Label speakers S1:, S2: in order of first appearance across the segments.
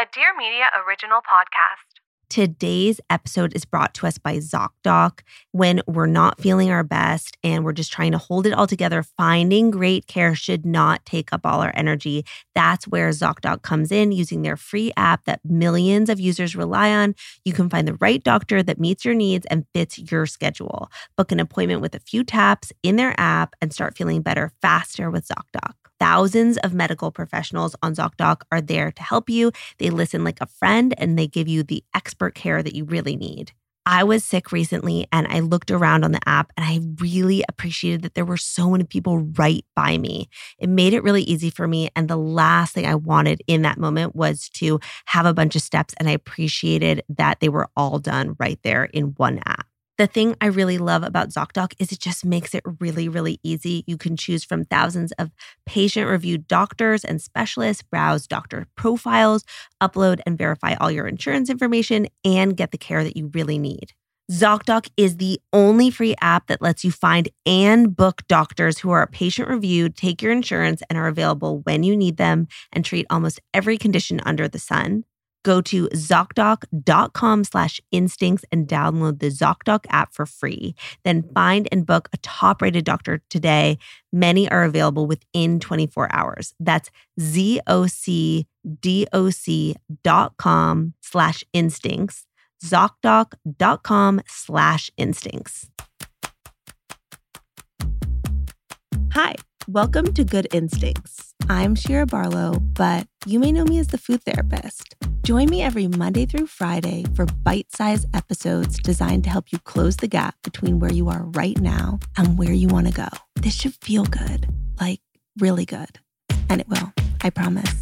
S1: A Dear Media original podcast.
S2: Today's episode is brought to us by ZocDoc. When we're not feeling our best and we're just trying to hold it all together, finding great care should not take up all our energy. That's where ZocDoc comes in using their free app that millions of users rely on. You can find the right doctor that meets your needs and fits your schedule. Book an appointment with a few taps in their app and start feeling better faster with ZocDoc. Thousands of medical professionals on ZocDoc are there to help you. They listen like a friend and they give you the expert care that you really need. I was sick recently and I looked around on the app and I really appreciated that there were so many people right by me. It made it really easy for me. And the last thing I wanted in that moment was to have a bunch of steps. And I appreciated that they were all done right there in one app. The thing I really love about ZocDoc is it just makes it really, really easy. You can choose from thousands of patient reviewed doctors and specialists, browse doctor profiles, upload and verify all your insurance information, and get the care that you really need. ZocDoc is the only free app that lets you find and book doctors who are patient reviewed, take your insurance, and are available when you need them and treat almost every condition under the sun go to ZocDoc.com slash instincts and download the ZocDoc app for free. Then find and book a top rated doctor today. Many are available within 24 hours. That's ZocDoc.com slash instincts. ZocDoc.com slash instincts. Hi, welcome to Good Instincts. I'm Shira Barlow, but you may know me as the food therapist. Join me every Monday through Friday for bite sized episodes designed to help you close the gap between where you are right now and where you want to go. This should feel good, like really good. And it will, I promise.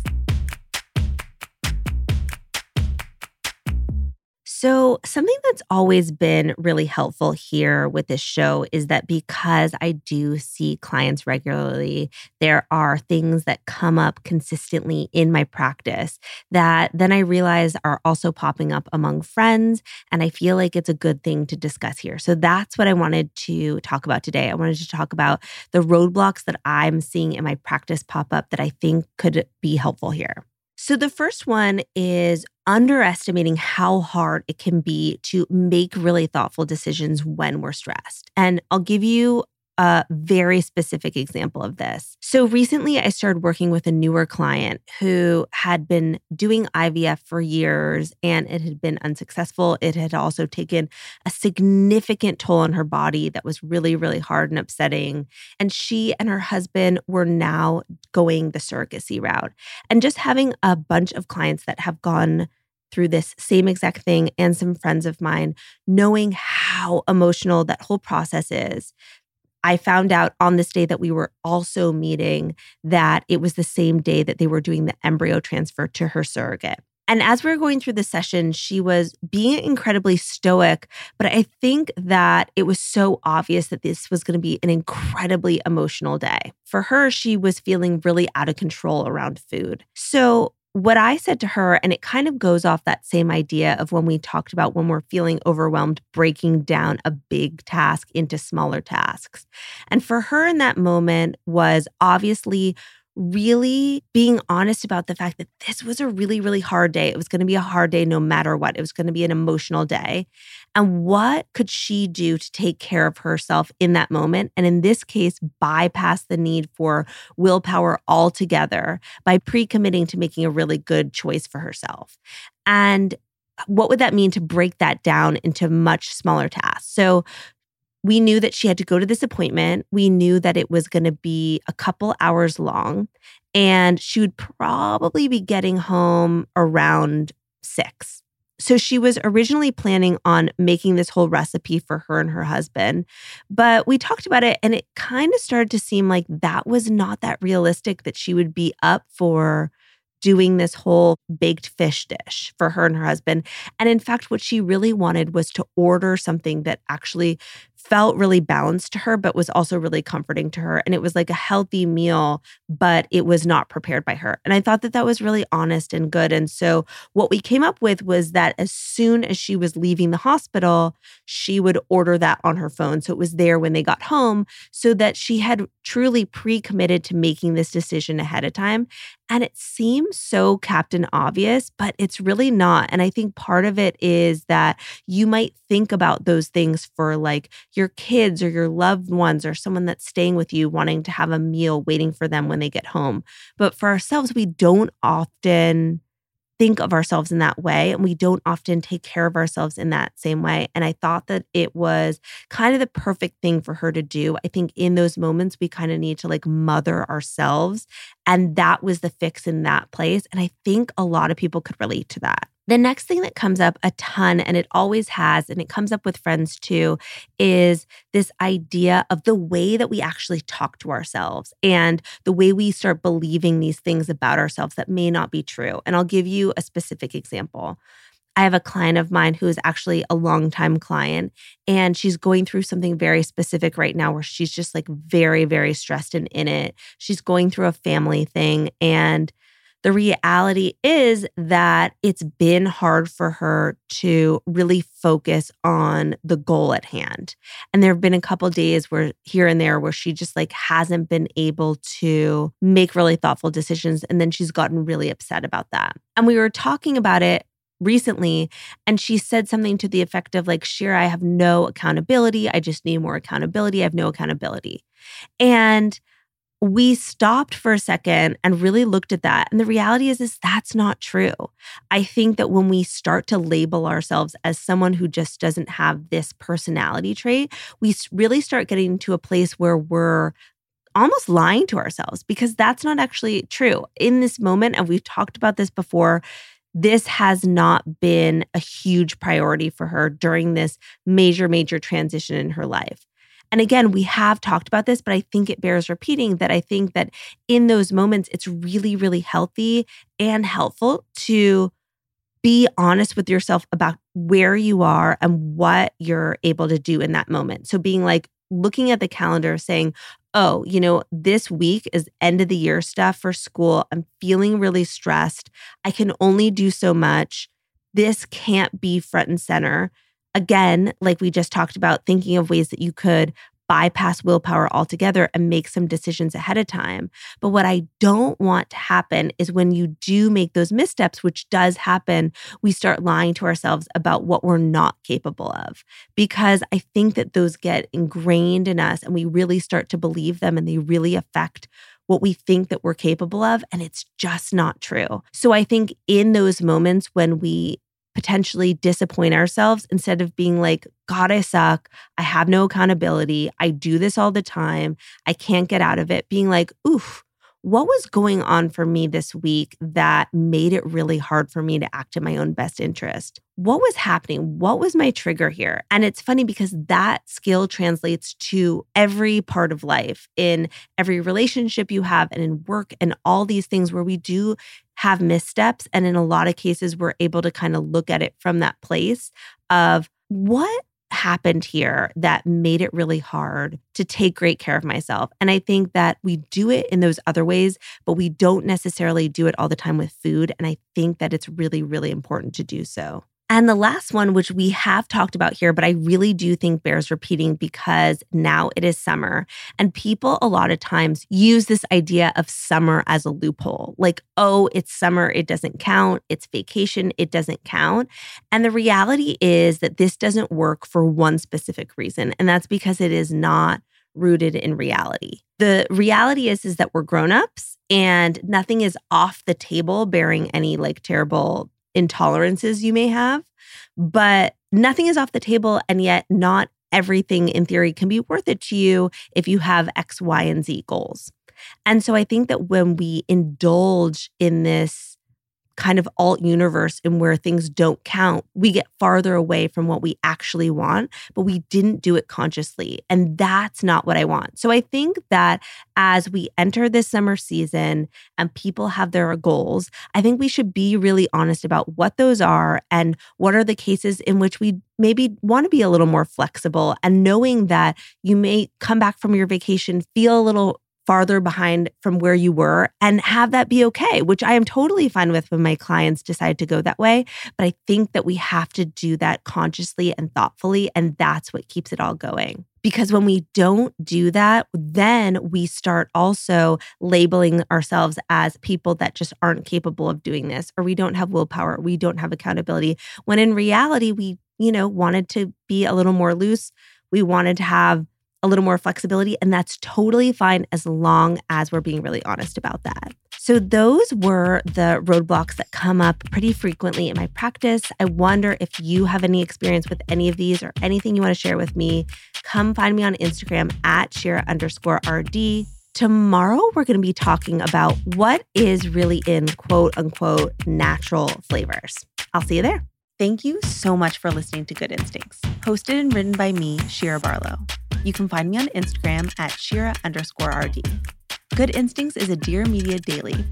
S2: So, something that's always been really helpful here with this show is that because I do see clients regularly, there are things that come up consistently in my practice that then I realize are also popping up among friends. And I feel like it's a good thing to discuss here. So, that's what I wanted to talk about today. I wanted to talk about the roadblocks that I'm seeing in my practice pop up that I think could be helpful here. So, the first one is underestimating how hard it can be to make really thoughtful decisions when we're stressed. And I'll give you a very specific example of this. So recently, I started working with a newer client who had been doing IVF for years and it had been unsuccessful. It had also taken a significant toll on her body that was really, really hard and upsetting. And she and her husband were now going the surrogacy route. And just having a bunch of clients that have gone through this same exact thing and some friends of mine, knowing how emotional that whole process is, I found out on this day that we were also meeting that it was the same day that they were doing the embryo transfer to her surrogate. And as we were going through the session, she was being incredibly stoic, but I think that it was so obvious that this was going to be an incredibly emotional day. For her, she was feeling really out of control around food. So what I said to her, and it kind of goes off that same idea of when we talked about when we're feeling overwhelmed, breaking down a big task into smaller tasks. And for her in that moment was obviously really being honest about the fact that this was a really, really hard day. It was going to be a hard day no matter what. It was going to be an emotional day. And what could she do to take care of herself in that moment? And in this case, bypass the need for willpower altogether by pre committing to making a really good choice for herself. And what would that mean to break that down into much smaller tasks? So, we knew that she had to go to this appointment. We knew that it was going to be a couple hours long, and she would probably be getting home around six. So she was originally planning on making this whole recipe for her and her husband. But we talked about it and it kind of started to seem like that was not that realistic that she would be up for doing this whole baked fish dish for her and her husband. And in fact, what she really wanted was to order something that actually felt really balanced to her, but was also really comforting to her. And it was like a healthy meal, but it was not prepared by her. And I thought that that was really honest and good. And so what we came up with was that as soon as she was leaving the hospital, she would order that on her phone. So it was there when they got home, so that she had truly pre committed to making this decision ahead of time. And it seems so captain obvious, but it's really not. And I think part of it is that you might think about those things for like your kids or your loved ones or someone that's staying with you wanting to have a meal waiting for them when they get home. But for ourselves, we don't often think of ourselves in that way and we don't often take care of ourselves in that same way. And i thought that it was kind of the perfect thing for her to do. I think in those moments we kind of need to like mother ourselves and that was the fix in that place. And i think a lot of people could relate to that the next thing that comes up a ton, and it always has, and it comes up with friends too, is this idea of the way that we actually talk to ourselves and the way we start believing these things about ourselves that may not be true. And I'll give you a specific example. I have a client of mine who is actually a longtime client, and she's going through something very specific right now where she's just like very, very stressed and in it. She's going through a family thing, and the reality is that it's been hard for her to really focus on the goal at hand. And there have been a couple days where here and there where she just like hasn't been able to make really thoughtful decisions and then she's gotten really upset about that. And we were talking about it recently and she said something to the effect of like Shira I have no accountability I just need more accountability I have no accountability and we stopped for a second and really looked at that. And the reality is is that's not true. I think that when we start to label ourselves as someone who just doesn't have this personality trait we really start getting to a place where we're almost lying to ourselves because that's not actually true. In this moment and we've talked about this before this has not been a huge priority for her during this major major transition in her life and again, we have talked about this, but I think it bears repeating that I think that in those moments, it's really, really healthy and helpful to be honest with yourself about where you are and what you're able to do in that moment. So being like, looking at the calendar saying, oh, you know, this week is end of the year stuff for school. I'm feeling really stressed. I can only do so much. This can't be front and center again, like we just talked about, thinking of ways that you could bypass willpower altogether and make some decisions ahead of time. But what I don't want to happen is when you do make those missteps, which does happen, we start lying to ourselves about what we're not capable of. Because I think that those get ingrained in us and we really start to believe them and they really affect what we think that we're capable of. And it's just not true. So I think in those moments when we potentially disappoint ourselves instead of being like, God, I suck. I have no accountability. I do this all the time. I can't get out of it. Being like, oof, what was going on for me this week that made it really hard for me to act in my own best interest? What was happening? What was my trigger here? And it's funny because that skill translates to every part of life in every relationship you have and in work and all these things where we do have missteps. And in a lot of cases, we're able to kind of look at it from that place of what happened here that made it really hard to take great care of myself. And I think that we do it in those other ways, but we don't necessarily do it all the time with food. And I think that it's really, really important to do so. And the last one, which we have talked about here, but I really do think bears repeating because now it is summer. And people a lot of times use this idea of summer as a loophole like, oh, it's summer, it doesn't count. It's vacation, it doesn't count. And the reality is that this doesn't work for one specific reason. And that's because it is not rooted in reality. The reality is is that we're grown-ups and nothing is off the table bearing any like terrible intolerances you may have, but nothing is off the table. And yet, not everything in theory can be worth it to you if you have X, Y, and Z goals. And so I think that when we indulge in this kind of alt universe and where things don't count, we get farther away from what we actually want, but we didn't do it consciously. And that's not what I want. So I think that as we enter this summer season and people have their goals, I think we should be really honest about what those are and what are the cases in which we maybe want to be a little more flexible and knowing that you may come back from your vacation, feel a little farther behind from where you were and have that be okay, which I am totally fine with when my clients decide to go that way. But I think that we have to do that consciously and thoughtfully. And that's what keeps it all going. Because when we don't do that, then we start also labeling ourselves as people that just aren't capable of doing this, or we don't have willpower, we don't have accountability. When in reality, we, you know, wanted to be a little more loose. We wanted to have a little more flexibility. And that's totally fine as long as we're being really honest about that. So, those were the roadblocks that come up pretty frequently in my practice. I wonder if you have any experience with any of these or anything you want to share with me. Come find me on Instagram at Shira underscore RD. Tomorrow, we're going to be talking about what is really in quote unquote natural flavors. I'll see you there. Thank you so much for listening to Good Instincts, hosted and written by me, Shira Barlow. You can find me on Instagram at Shira underscore RD. Good Instincts is a Dear Media daily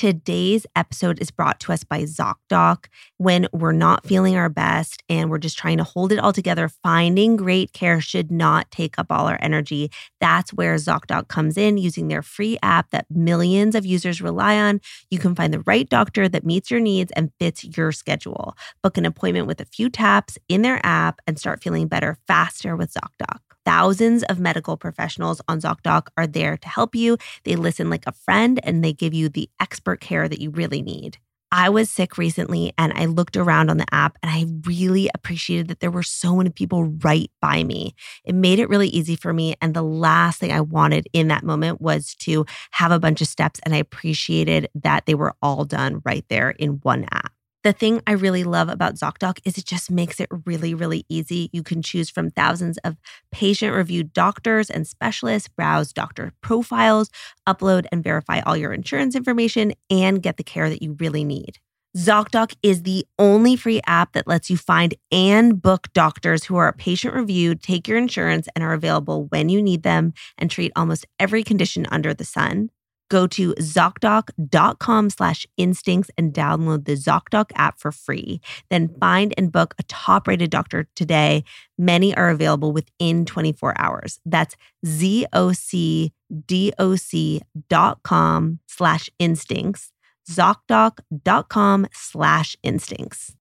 S2: Today's episode is brought to us by ZocDoc. When we're not feeling our best and we're just trying to hold it all together, finding great care should not take up all our energy. That's where ZocDoc comes in using their free app that millions of users rely on. You can find the right doctor that meets your needs and fits your schedule. Book an appointment with a few taps in their app and start feeling better faster with ZocDoc. Thousands of medical professionals on ZocDoc are there to help you. They listen like a friend and they give you the expert care that you really need. I was sick recently and I looked around on the app and I really appreciated that there were so many people right by me. It made it really easy for me. And the last thing I wanted in that moment was to have a bunch of steps. And I appreciated that they were all done right there in one app. The thing I really love about ZocDoc is it just makes it really, really easy. You can choose from thousands of patient reviewed doctors and specialists, browse doctor profiles, upload and verify all your insurance information, and get the care that you really need. ZocDoc is the only free app that lets you find and book doctors who are patient reviewed, take your insurance, and are available when you need them and treat almost every condition under the sun. Go to ZocDoc.com slash instincts and download the ZocDoc app for free. Then find and book a top rated doctor today. Many are available within 24 hours. That's ZocDoc.com slash instincts. ZocDoc.com slash instincts.